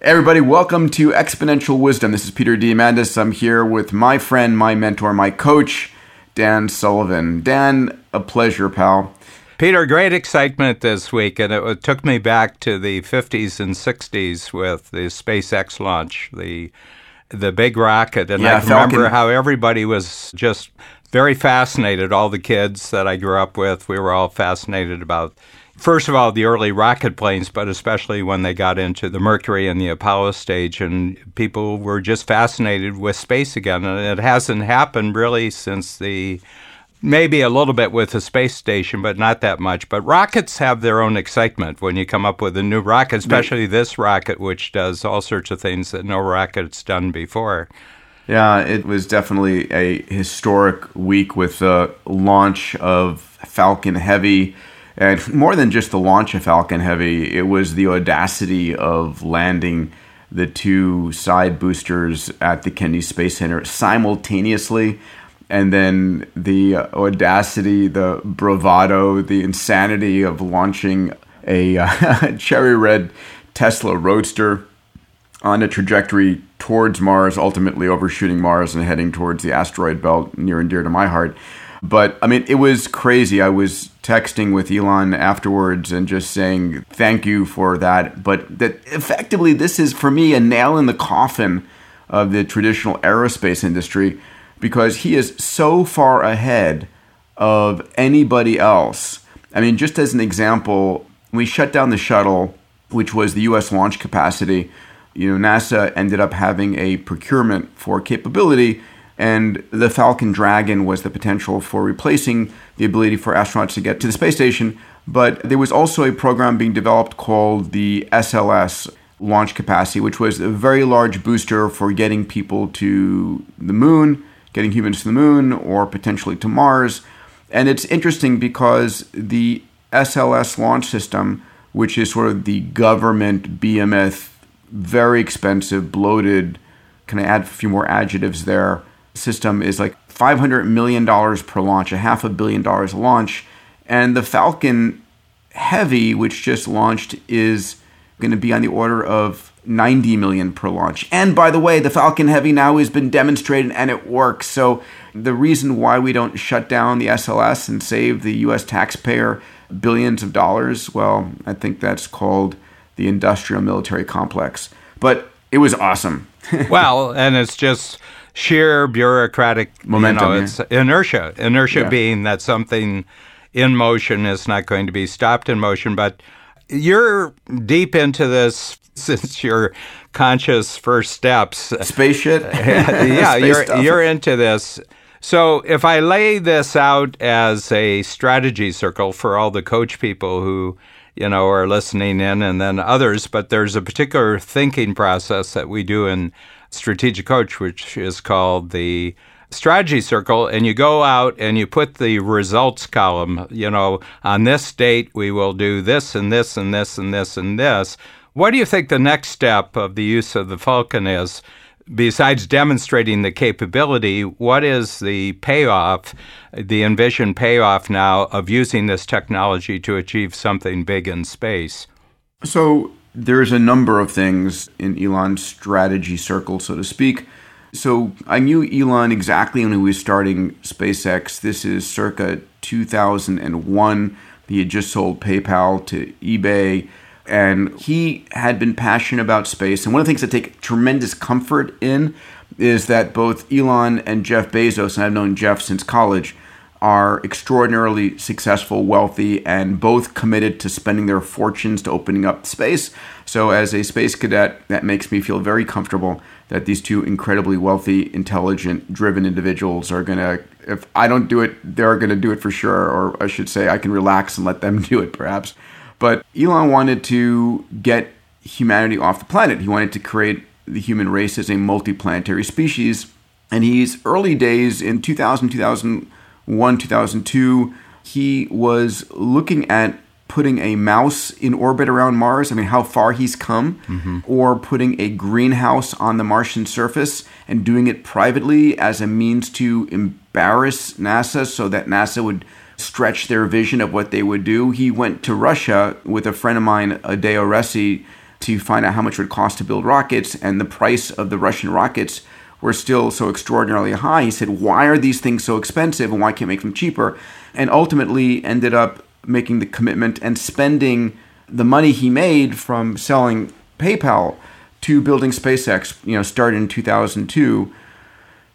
Everybody, welcome to Exponential Wisdom. This is Peter Diamandis. I'm here with my friend, my mentor, my coach, Dan Sullivan. Dan, a pleasure, pal. Peter, great excitement this week, and it took me back to the 50s and 60s with the SpaceX launch, the the big rocket, and Yeah, I remember Falcon. how everybody was just very fascinated. All the kids that I grew up with, we were all fascinated about. First of all, the early rocket planes, but especially when they got into the Mercury and the Apollo stage, and people were just fascinated with space again. And it hasn't happened really since the maybe a little bit with the space station, but not that much. But rockets have their own excitement when you come up with a new rocket, especially this rocket, which does all sorts of things that no rocket's done before. Yeah, it was definitely a historic week with the launch of Falcon Heavy. And more than just the launch of Falcon Heavy, it was the audacity of landing the two side boosters at the Kennedy Space Center simultaneously. And then the audacity, the bravado, the insanity of launching a uh, cherry red Tesla Roadster on a trajectory towards Mars, ultimately overshooting Mars and heading towards the asteroid belt, near and dear to my heart. But I mean, it was crazy. I was texting with Elon afterwards and just saying thank you for that. But that effectively, this is for me a nail in the coffin of the traditional aerospace industry because he is so far ahead of anybody else. I mean, just as an example, we shut down the shuttle, which was the US launch capacity. You know, NASA ended up having a procurement for capability, and the Falcon Dragon was the potential for replacing the ability for astronauts to get to the space station. But there was also a program being developed called the SLS launch capacity, which was a very large booster for getting people to the moon, getting humans to the moon, or potentially to Mars. And it's interesting because the SLS launch system, which is sort of the government BMF, very expensive, bloated, can I add a few more adjectives there? System is like $500 million per launch, a half a billion dollars a launch. And the Falcon Heavy, which just launched, is going to be on the order of 90 million per launch. And by the way, the Falcon Heavy now has been demonstrated and it works. So the reason why we don't shut down the SLS and save the US taxpayer billions of dollars, well, I think that's called the industrial military complex. But it was awesome. well, and it's just sheer bureaucratic Momentum, You know, yeah. it's inertia. Inertia Yeah. being that something in motion is not going to be stopped in motion. But you're deep into this since your conscious first steps. Space shit? yeah, Space you're stuff. you're into this. So if I lay this out as a strategy circle for all the coach people who you know are listening in, and then others, but there's a particular thinking process that we do in strategic coach, which is called the strategy circle and you go out and you put the results column you know on this date we will do this and this and this and this and this what do you think the next step of the use of the falcon is besides demonstrating the capability, what is the payoff, the envisioned payoff now of using this technology to achieve something big in space? So there's a number of things in Elon's strategy circle, so to speak. So I knew Elon exactly when he was starting SpaceX. This is circa 2001. He had just sold PayPal to eBay. And he had been passionate about space. And one of the things I take tremendous comfort in is that both Elon and Jeff Bezos, and I've known Jeff since college, are extraordinarily successful, wealthy, and both committed to spending their fortunes to opening up space. So, as a space cadet, that makes me feel very comfortable that these two incredibly wealthy, intelligent, driven individuals are going to, if I don't do it, they're going to do it for sure. Or I should say, I can relax and let them do it, perhaps. But Elon wanted to get humanity off the planet. He wanted to create the human race as a multiplanetary species. And he's early days in 2000, 2000, 2001, 2002, he was looking at putting a mouse in orbit around Mars. I mean, how far he's come, mm-hmm. or putting a greenhouse on the Martian surface and doing it privately as a means to embarrass NASA so that NASA would stretch their vision of what they would do. He went to Russia with a friend of mine, Adeo Ressi, to find out how much it would cost to build rockets, and the price of the Russian rockets were still so extraordinarily high. He said, Why are these things so expensive and why can't make them cheaper? And ultimately ended up making the commitment and spending the money he made from selling PayPal to building SpaceX, you know, started in 2002.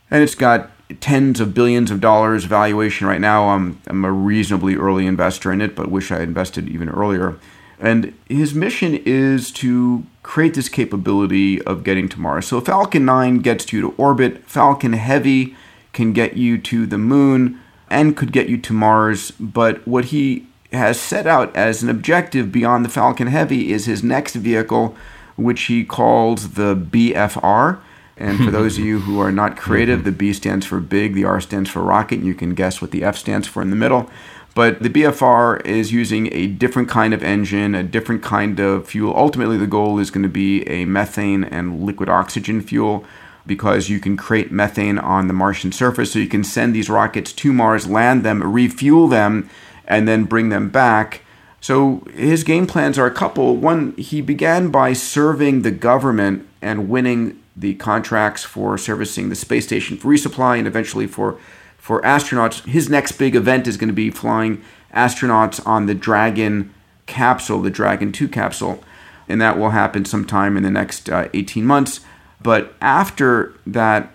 And it's got tens of billions of dollars valuation right now. I'm, I'm a reasonably early investor in it, but wish I had invested even earlier. And his mission is to create this capability of getting to Mars. So Falcon 9 gets you to orbit, Falcon Heavy can get you to the moon and could get you to Mars. But what he has set out as an objective beyond the Falcon Heavy is his next vehicle, which he calls the BFR. And for those of you who are not creative, the B stands for big, the R stands for rocket, and you can guess what the F stands for in the middle. But the BFR is using a different kind of engine, a different kind of fuel. Ultimately, the goal is going to be a methane and liquid oxygen fuel because you can create methane on the Martian surface. So you can send these rockets to Mars, land them, refuel them, and then bring them back. So his game plans are a couple. One, he began by serving the government and winning the contracts for servicing the space station for resupply and eventually for for astronauts. His next big event is going to be flying astronauts on the Dragon capsule, the Dragon 2 capsule, and that will happen sometime in the next uh, 18 months. But after that,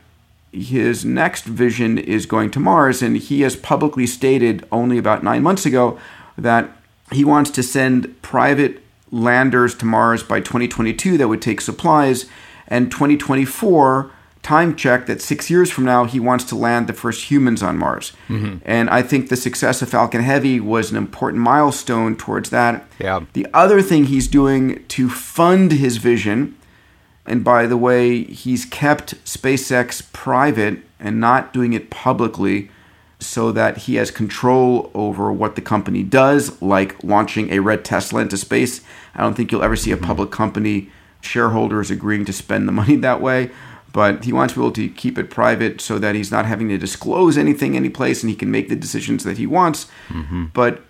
his next vision is going to Mars, and he has publicly stated only about nine months ago that he wants to send private landers to Mars by 2022 that would take supplies, and 2024 time check that six years from now he wants to land the first humans on Mars. Mm-hmm. And I think the success of Falcon Heavy was an important milestone towards that. Yeah. The other thing he's doing to fund his vision, and by the way, he's kept SpaceX private and not doing it publicly so that he has control over what the company does, like launching a red Tesla into space. I don't think you'll ever see a public company shareholders agreeing to spend the money that way but he wants to be able to keep it private so that he's not having to disclose anything any place and he can make the decisions that he wants. Mm-hmm. But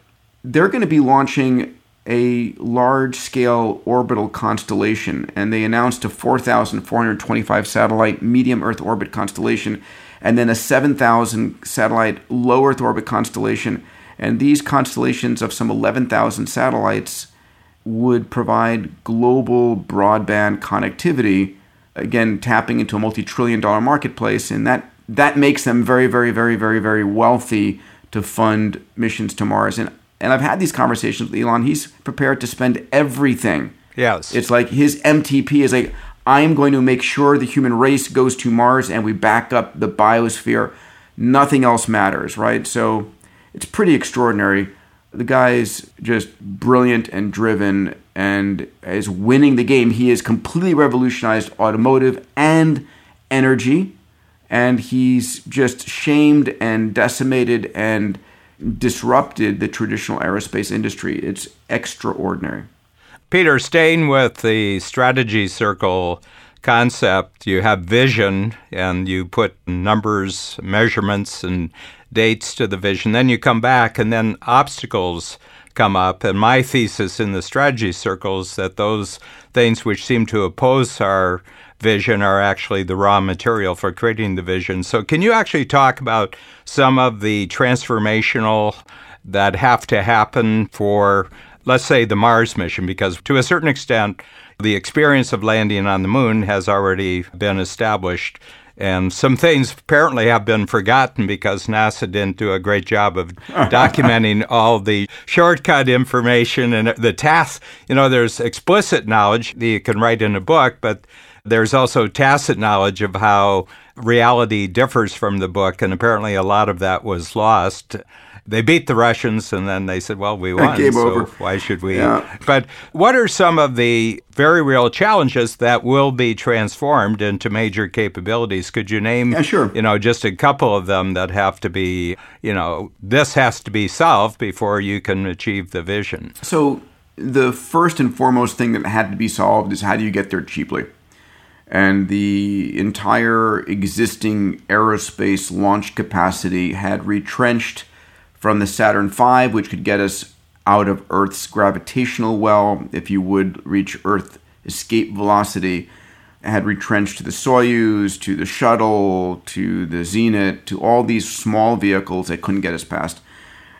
they're going to be launching a large scale orbital constellation, and they announced a 4,425 satellite medium Earth orbit constellation, and then a 7,000 satellite low Earth orbit constellation. And these constellations of some 11,000 satellites would provide global broadband connectivity again tapping into a multi-trillion dollar marketplace and that that makes them very very very very very wealthy to fund missions to Mars. And and I've had these conversations with Elon. He's prepared to spend everything. Yes. It's like his MTP is like I'm going to make sure the human race goes to Mars and we back up the biosphere. Nothing else matters right? So it's pretty extraordinary. The guy's just brilliant and driven and is winning the game. He has completely revolutionized automotive and energy, and he's just shamed and decimated and disrupted the traditional aerospace industry. It's extraordinary. Peter, staying with the strategy circle concept, you have vision and you put numbers, measurements, and dates to the vision. Then you come back, and then obstacles come up. And my thesis in the strategy circles that those things which seem to oppose our vision are actually the raw material for creating the vision. So, can you actually talk about some of the transformational that have to happen for, let's say, the Mars mission? Because to a certain extent, the experience of landing on the moon has already been established. And some things apparently have been forgotten because NASA didn't do a great job of documenting all the shortcut information and the tasks. You know, there's explicit knowledge that you can write in a book, but there's also tacit knowledge of how reality differs from the book. And apparently a lot of that was lost they beat the Russians, and then they said, "Well, we won, Game so over. why should we?" Yeah. But what are some of the very real challenges that will be transformed into major capabilities? Could you name, Yeah, sure. you know, just a couple of them that have to be, you know, this has to be solved before you can achieve the vision? So the first and foremost thing that had to be solved is how do you get there cheaply? And the entire existing aerospace launch capacity had retrenched from the Saturn V, which could get us out of Earth's gravitational well if you would reach Earth escape velocity had retrenched to the Soyuz, to the shuttle, to the Zenit, to all these small vehicles that couldn't get us past.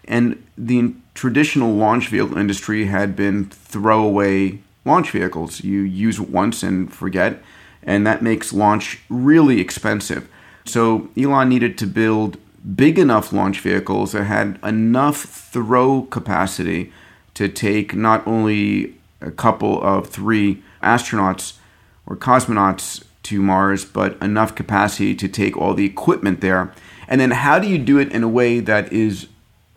And the traditional launch vehicle industry had been throwaway launch vehicles. You use it once and forget, and that makes launch really expensive. So Elon needed to build big enough launch vehicles that had enough throw capacity to take not only a couple of three astronauts or cosmonauts to Mars, but enough capacity to take all the equipment there. And then how do you do it in a way that is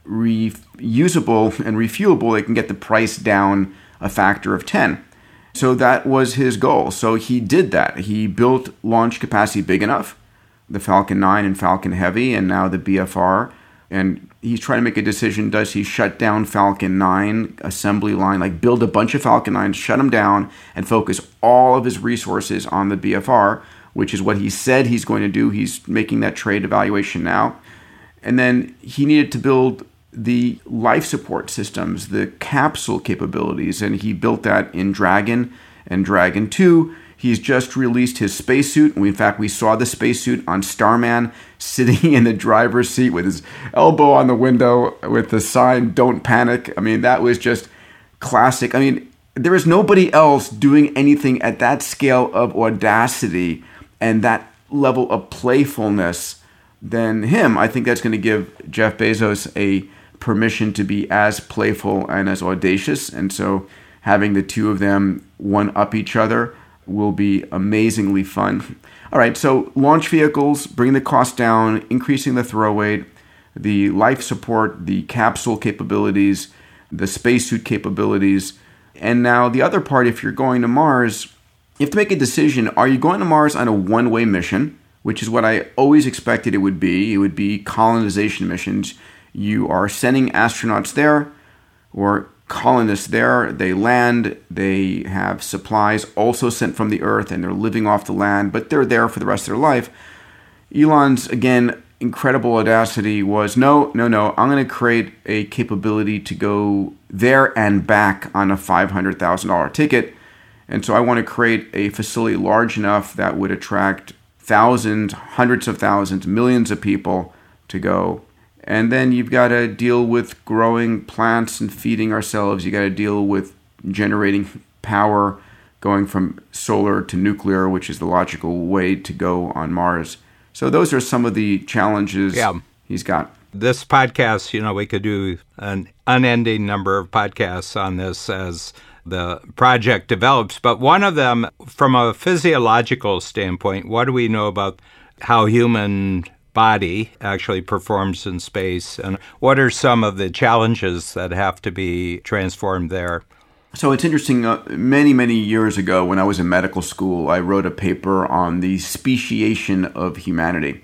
reusable and refuelable? They can get the price down a factor of 10. So that was his goal. So he did that. He built launch capacity big enough, the Falcon 9 and Falcon Heavy, and now the BFR. And he's trying to make a decision does he shut down Falcon 9 assembly line, like build a bunch of Falcon 9s, shut them down, and focus all of his resources on the BFR, which is what he said he's going to do. He's making that trade evaluation now. And then he needed to build the life support systems, the capsule capabilities, and he built that in Dragon and Dragon 2. He's just released his spacesuit. In fact, we saw the spacesuit on Starman sitting in the driver's seat with his elbow on the window with the sign, Don't Panic. I mean, that was just classic. I mean, there is nobody else doing anything at that scale of audacity and that level of playfulness than him. I think that's going to give Jeff Bezos a permission to be as playful and as audacious. And so having the two of them one up each other will be amazingly fun. All right, so launch vehicles, bring the cost down, increasing the throw weight, the life support, the capsule capabilities, the spacesuit capabilities. And now the other part, if you're going to Mars, you have to make a decision. Are you going to Mars on a one way mission, which is what I always expected it would be? It would be colonization missions. You are sending astronauts there or colonists there. They land, they have supplies also sent from the Earth, and they're living off the land, but they're there for the rest of their life. Elon's, again, incredible audacity was no, no, no, I'm going to create a capability to go there and back on a $500,000 ticket. And so I want to create a facility large enough that would attract thousands, hundreds of thousands, millions of people to go and then you've got to deal with growing plants and feeding ourselves. You got to deal with generating power, going from solar to nuclear, which is the logical way to go on Mars. So those are some of the challenges yeah. he's got. This podcast, you know, we could do an unending number of podcasts on this as the project develops. But one of them, from a physiological standpoint, what do we know about how human body actually performs in space, and what are some of the challenges that have to be transformed there? So it's interesting. Uh, many, many years ago, when I was in medical school, I wrote a paper on the speciation of humanity.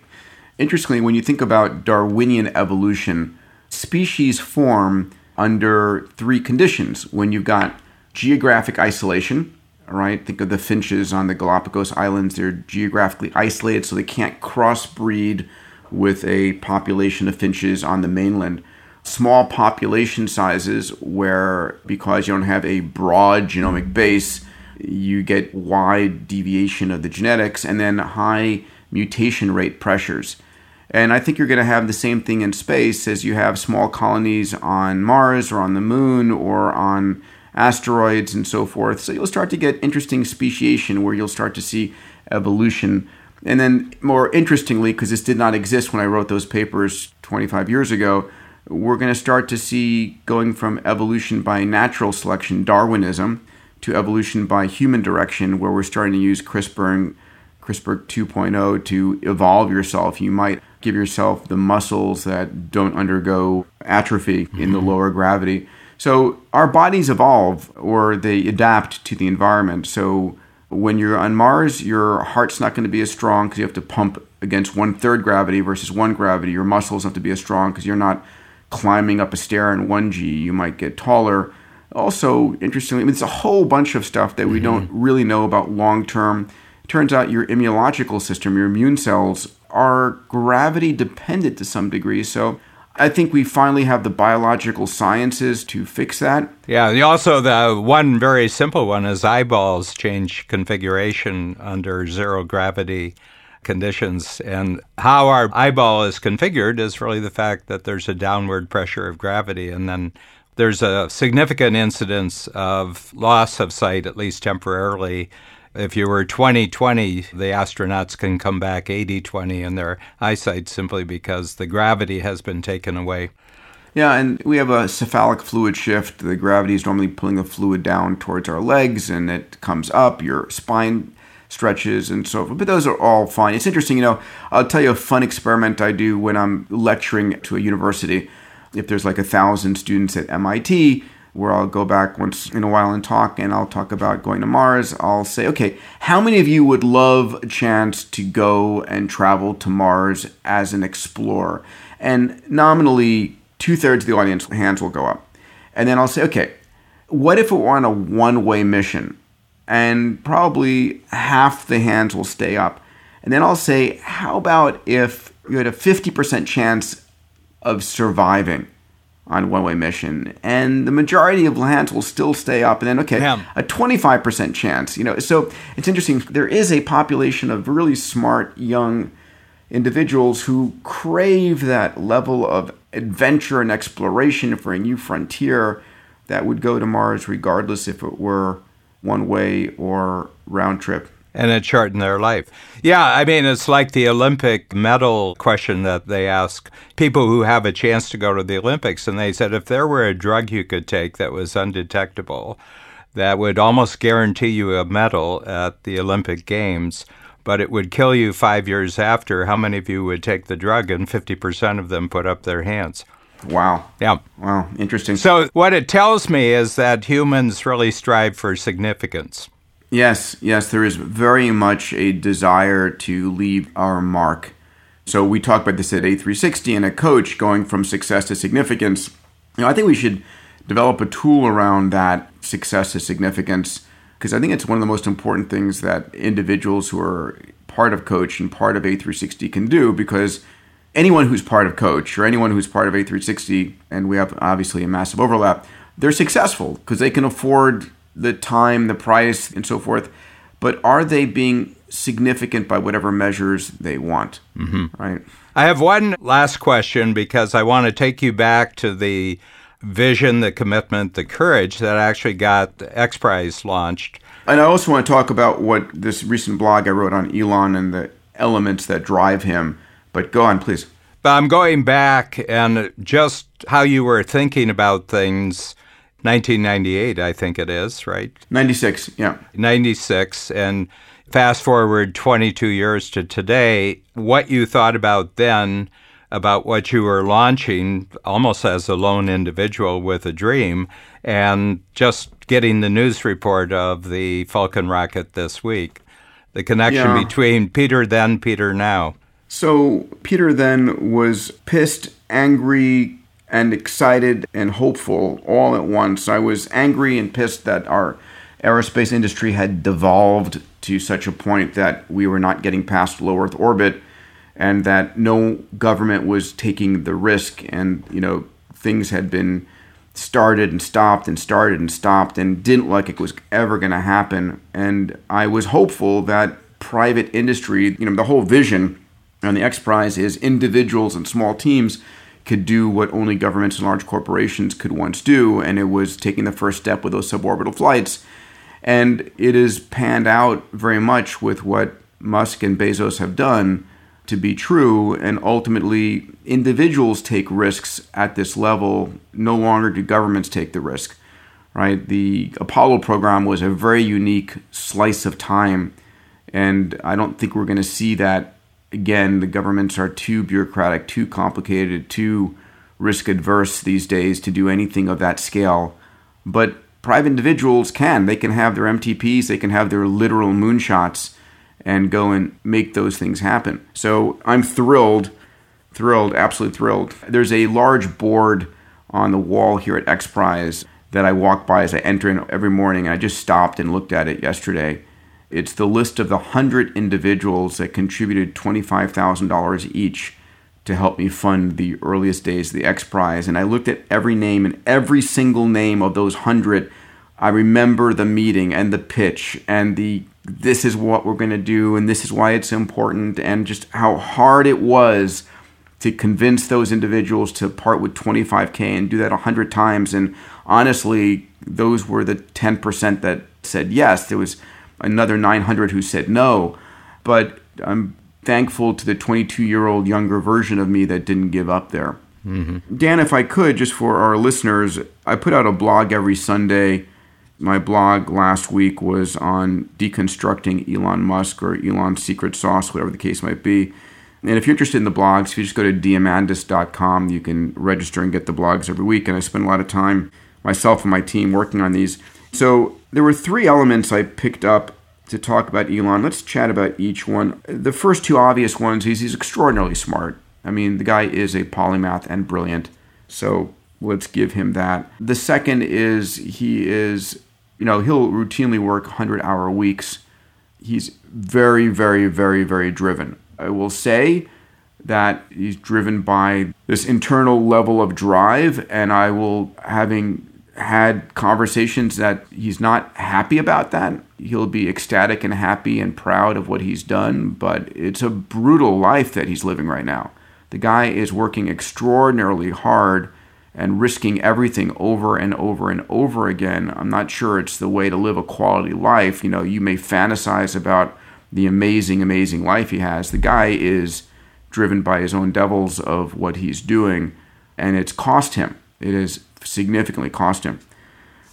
Interestingly, when you think about Darwinian evolution, species form under three conditions. When you've got geographic isolation, right? Think of the finches on the Galapagos Islands. They're geographically isolated, so they can't crossbreed with a population of finches on the mainland. Small population sizes, where because you don't have a broad genomic base, you get wide deviation of the genetics, and then high mutation rate pressures. And I think you're going to have the same thing in space as you have small colonies on Mars or on the moon or on asteroids and so forth. So you'll start to get interesting speciation where you'll start to see evolution. And then, more interestingly, because this did not exist when I wrote those papers 25 years ago, we're going to start to see going from evolution by natural selection, Darwinism, to evolution by human direction, where we're starting to use CRISPR and CRISPR 2.0 to evolve yourself. You might give yourself the muscles that don't undergo atrophy in the mm-hmm. lower gravity. So our bodies evolve or they adapt to the environment. So when you're on Mars, your heart's not going to be as strong because you have to pump against one third gravity versus one gravity. Your muscles have to be as strong because you're not climbing up a stair in 1G. You might get taller. Also, interestingly, I mean, it's a whole bunch of stuff that we mm-hmm. don't really know about long term. Turns out your immunological system, your immune cells, are gravity dependent to some degree. So I think we finally have the biological sciences to fix that. Yeah, also the one very simple one is eyeballs change configuration under zero gravity conditions. And how our eyeball is configured is really the fact that there's a downward pressure of gravity. And then there's a significant incidence of loss of sight, at least temporarily. If you were 20 20, the astronauts can come back 80 20 in their eyesight simply because the gravity has been taken away. Yeah, and we have a cephalic fluid shift. The gravity is normally pulling the fluid down towards our legs and it comes up. Your spine stretches and so forth. But those are all fine. It's interesting, you know, I'll tell you a fun experiment I do when I'm lecturing to a university. If there's like a thousand students at MIT, where I'll go back once in a while and talk, and I'll talk about going to Mars. I'll say, okay, how many of you would love a chance to go and travel to Mars as an explorer? And nominally, two thirds of the audience hands will go up. And then I'll say, okay, what if it were on a one way mission? and probably half the hands will stay up. And then I'll say, how about if you had a 50% chance of surviving on one way mission? And the majority of hands will still stay up. And then, okay, Damn. a 25% chance. You know, so it's interesting. There is a population of really smart young individuals who crave that level of adventure and exploration for a new frontier that would go to Mars regardless if it were one way or round trip. And it shortened their life. Yeah, I mean, it's like the Olympic medal question that they ask people who have a chance to go to the Olympics. And they said if there were a drug you could take that was undetectable, that would almost guarantee you a medal at the Olympic Games, but it would kill you five years after, how many of you would take the drug? And 50% of them put up their hands. Wow. Yeah. Wow. Interesting. So, what it tells me is that humans really strive for significance. Yes, yes, there is very much a desire to leave our mark. So, we talk about this at A360 and a coach going from success to significance. You know, I think we should develop a tool around that success to significance because I think it's one of the most important things that individuals who are part of coach and part of A360 can do because anyone who's part of Coach or anyone who's part of A360, and we have obviously a massive overlap, they're successful because they can afford the time, the price, and so forth. But are they being significant by whatever measures they want? Mm-hmm. Right. I have one last question because I want to take you back to the vision, the commitment, the courage that actually got X Prize launched. And I also want to talk about what this recent blog I wrote on Elon and the elements that drive him but go on, please. But I'm going back and just how you were thinking about things. 1998, I think it is, right? 96, yeah. 96. And fast forward 22 years to today, what you thought about then about what you were launching almost as a lone individual with a dream and just getting the news report of the Falcon rocket this week. The connection yeah. between Peter then, Peter now. So Peter then was pissed, angry, and excited and hopeful all at once. I was angry and pissed that our aerospace industry had devolved to such a point that we were not getting past low Earth orbit and that no government was taking the risk and you know things had been started and stopped and started and stopped and didn't look like it was ever going to happen and I was hopeful that private industry you know the whole vision on the X Prize is individuals and small teams could do what only governments and large corporations could once do, and it was taking the first step with those suborbital flights. And it is panned out very much with what Musk and Bezos have done to be true, and ultimately, individuals take risks at this level. No longer do governments take the risk, right? The Apollo program was a very unique slice of time, and I don't think we're going to see that again, the governments are too bureaucratic, too complicated, too risk adverse these days to do anything of that scale. But private individuals can. They can have their MTPs, they can have their literal moonshots and go and make those things happen. So I'm thrilled, thrilled, absolutely thrilled. There's a large board on the wall here at X Prize that I walk by as I enter in every morning. I just stopped and looked at it yesterday. It's the list of the 100 individuals that contributed $25,000 each to help me fund the earliest days of the X Prize. And I looked at every name and every single name of those hundred. I remember the meeting and the pitch and the this is what we're going to do and this is why it's important and just how hard it was to convince those individuals to part with 25k and do that 100 times and honestly those were the 10% that said yes there was another 900 who said no but i'm thankful to the 22 year old younger version of me that didn't give up there mm-hmm. dan if i could just for our listeners i put out a blog every sunday my blog last week was on deconstructing Elon Musk or Elon's secret sauce, whatever the case might be. And if you're interested in the blogs, if you just go to diamandis.com, you can register and get the blogs every week. And I spend a lot of time, myself and my team, working on these. So there were three elements I picked up to talk about Elon. Let's chat about each one. The first two obvious ones is he's extraordinarily smart. I mean, the guy is a polymath and brilliant. So let's give him that. The second is he is you know, he'll routinely work 100 hour weeks. He's very, very, very, very driven. I will say that he's driven by this internal level of drive, and I will, having had conversations that he's not happy about that. He'll be ecstatic and happy and proud of what he's done, but it's a brutal life that he's living right now. The guy is working extraordinarily hard and risking everything over and over and over again, I'm not sure it's the way to live a quality life. You know, you may fantasize about the amazing, amazing life he has. The guy is driven by his own devils of what he's doing, and it's cost him. It has significantly cost him.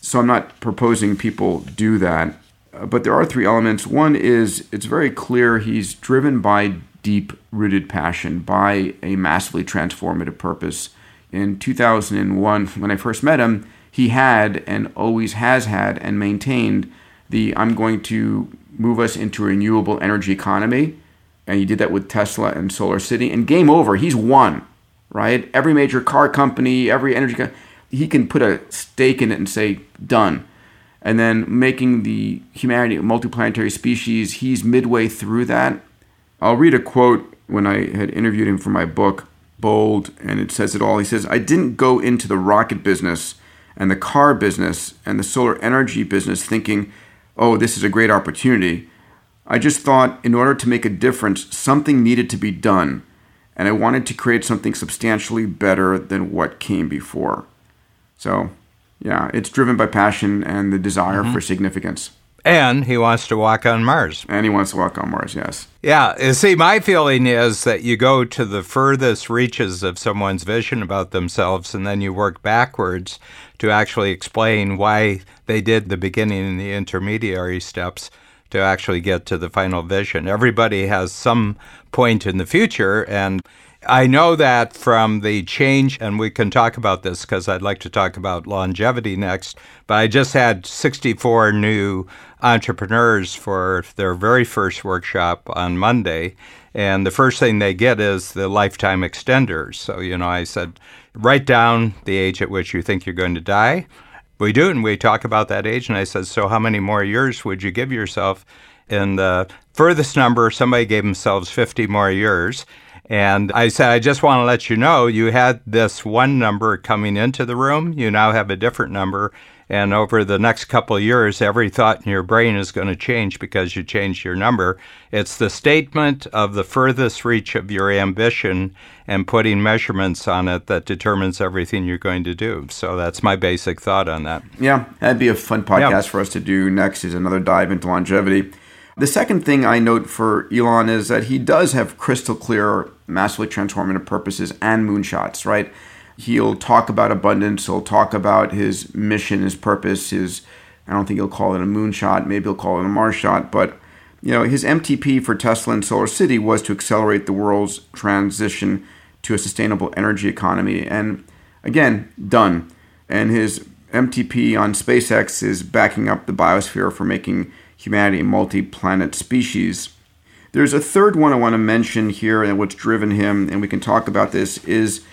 So I'm not proposing people do that. Uh, but there are three elements. One is it's very clear he's driven by deep rooted passion, by a massively transformative purpose in 2001, when I first met him, he had and always has had and maintained the I'm going to move us into a renewable energy economy. And he did that with Tesla and Solar City. And game over, he's won, right? Every major car company, every energy company, he can put a stake in it and say, done. And then making the humanity a multiplanetary species, he's midway through that. I'll read a quote when I had interviewed him for my book bold, and it says it all. He says, I didn't go into the rocket business and the car business and the solar energy business thinking, oh, this is a great opportunity. I just thought in order to make a difference, something needed to be done, and I wanted to create something substantially better than what came before. So, yeah, it's driven by passion and the desire mm-hmm. for significance. And he wants to walk on Mars. And he wants to walk on Mars, yes. Yeah. See, my feeling is that you go to the furthest reaches of someone's vision about themselves and then you work backwards to actually explain why they did the beginning and the intermediary steps to actually get to the final vision. Everybody has some point in the future, and I know that from the change, and we can talk about this because I'd like to talk about longevity next. But I just had 64 new entrepreneurs for their very first workshop on Monday. And the first thing they get is the lifetime extenders. So, you know, I said, write down the age at which you think you're going to die. We do, and we talk about that age. And I said, so how many more years would you give yourself? And the furthest number, somebody gave themselves 50 more years. And I said, I just want to let you know you had this one number coming into the room. You now have a different number. And over the next couple of years, every thought in your brain is going to change because you changed your number. It's the statement of the furthest reach of your ambition and putting measurements on it that determines everything you're going to do. So that's my basic thought on that. Yeah, that'd be a fun podcast yeah. for us to do next is another dive into longevity. The second thing I note for Elon is that he does have crystal clear, massively transformative purposes and moonshots, right? He'll talk about abundance, he'll talk about his mission, his purpose, his I don't think he'll call it a moonshot, maybe he'll call it a Mars shot, but you know, his MTP for Tesla and Solar City was to accelerate the world's transition to a sustainable energy economy. And again, done. And his MTP on SpaceX is backing up the biosphere for making humanity multi planet species. There's a third one I want to mention here, and what's driven him, and we can talk about this, is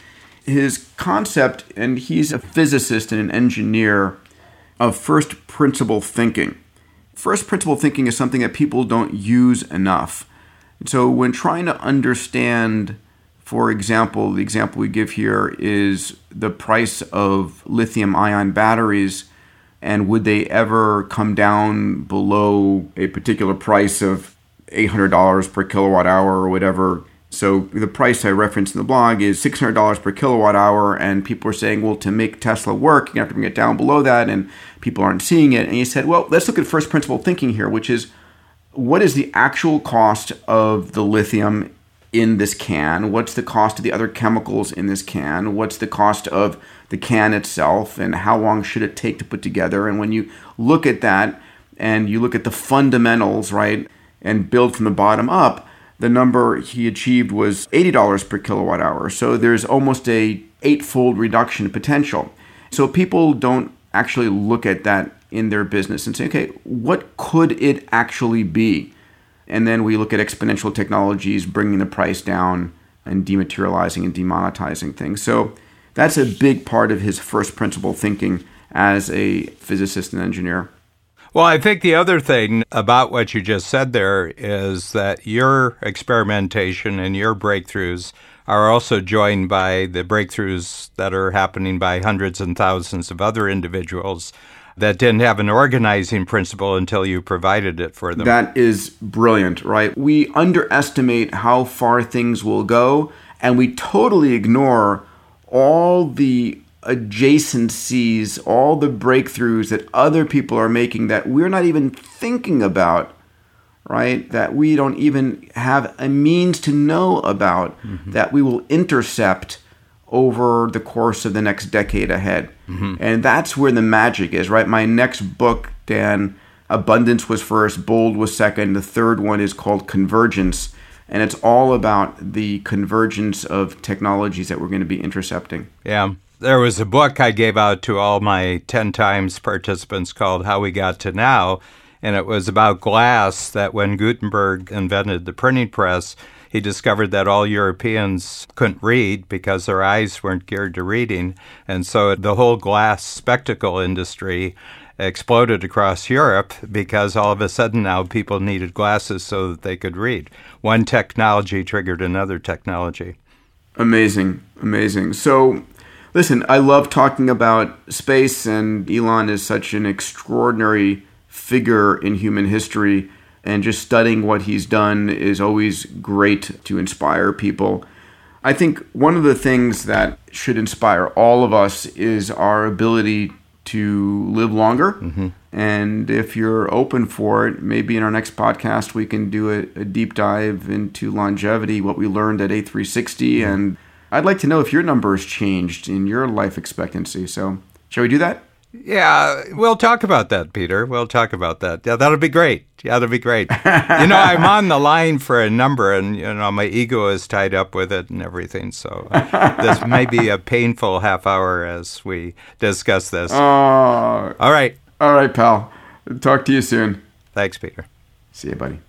his concept, and he's a physicist and an engineer, of first principle thinking. First principle thinking is something that people don't use enough. so when trying to understand For example, the example we give here is the price of lithium ion batteries and would they ever come down below a particular price of $800 per kilowatt hour or whatever so the price I referenced in the blog is $600 per kilowatt hour, and people are saying, well, to make Tesla work, you have to bring it down below that, and people aren't seeing it. And he said, well, let's look at first principle thinking here, which is what is the actual cost of the lithium in this can? What's the cost of the other chemicals in this can? What's the cost of the can itself? And how long should it take to put together? And when you look at that and you look at the fundamentals, right, and build from the bottom up, the number he achieved was $80 per kilowatt hour. So there's almost a eightfold reduction potential. So people don't actually look at that in their business and say, okay, what could it actually be? And then we look at exponential technologies bringing the price down and dematerializing and demonetizing things. So that's a big part of his first principle thinking as a physicist and engineer. Well, I think the other thing about what you just said there is that your experimentation and your breakthroughs are also joined by the breakthroughs that are happening by hundreds and thousands of other individuals that didn't have an organizing principle until you provided it for them. That is brilliant, right? We underestimate how far things will go, and we totally ignore all the adjacencies, all the breakthroughs that other people are making that we're not even thinking about, right? That we don't even have a means to know about, mm-hmm. that we will intercept over the course of the next decade ahead. Mm-hmm. And that's where the magic is, right? My next book, Dan, Abundance was first, Bold was second. The third one is called Convergence. And it's all about the convergence of technologies that we're going to be intercepting. Yeah there was a book I gave out to all my 10 times participants called How We Got to Now. And it was about glass that when Gutenberg invented the printing press, he discovered that all Europeans couldn't read because their eyes weren't geared to reading. And so the whole glass spectacle industry exploded across Europe because all of a sudden now people needed glasses so that they could read. One technology triggered another technology. Amazing, amazing. So Listen, I love talking about space, and Elon is such an extraordinary figure in human history. And just studying what he's done is always great to inspire people. I think one of the things that should inspire all of us is our ability to live longer. Mm-hmm. And if you're open for it, maybe in our next podcast, we can do a, a deep dive into longevity, what we learned at A360, mm-hmm. and I'd like to know if your number has changed in your life expectancy. So, shall we do that? Yeah, we'll talk about that, Peter. We'll talk about that. Yeah, that'll be great. Yeah, that'll be great. you know, I'm on the line for a number, and you know, my ego is tied up with it and everything. So uh, this may be a painful half hour as we discuss this. Oh, all right, all right, pal. Talk to you soon. Thanks, Peter. See you, buddy.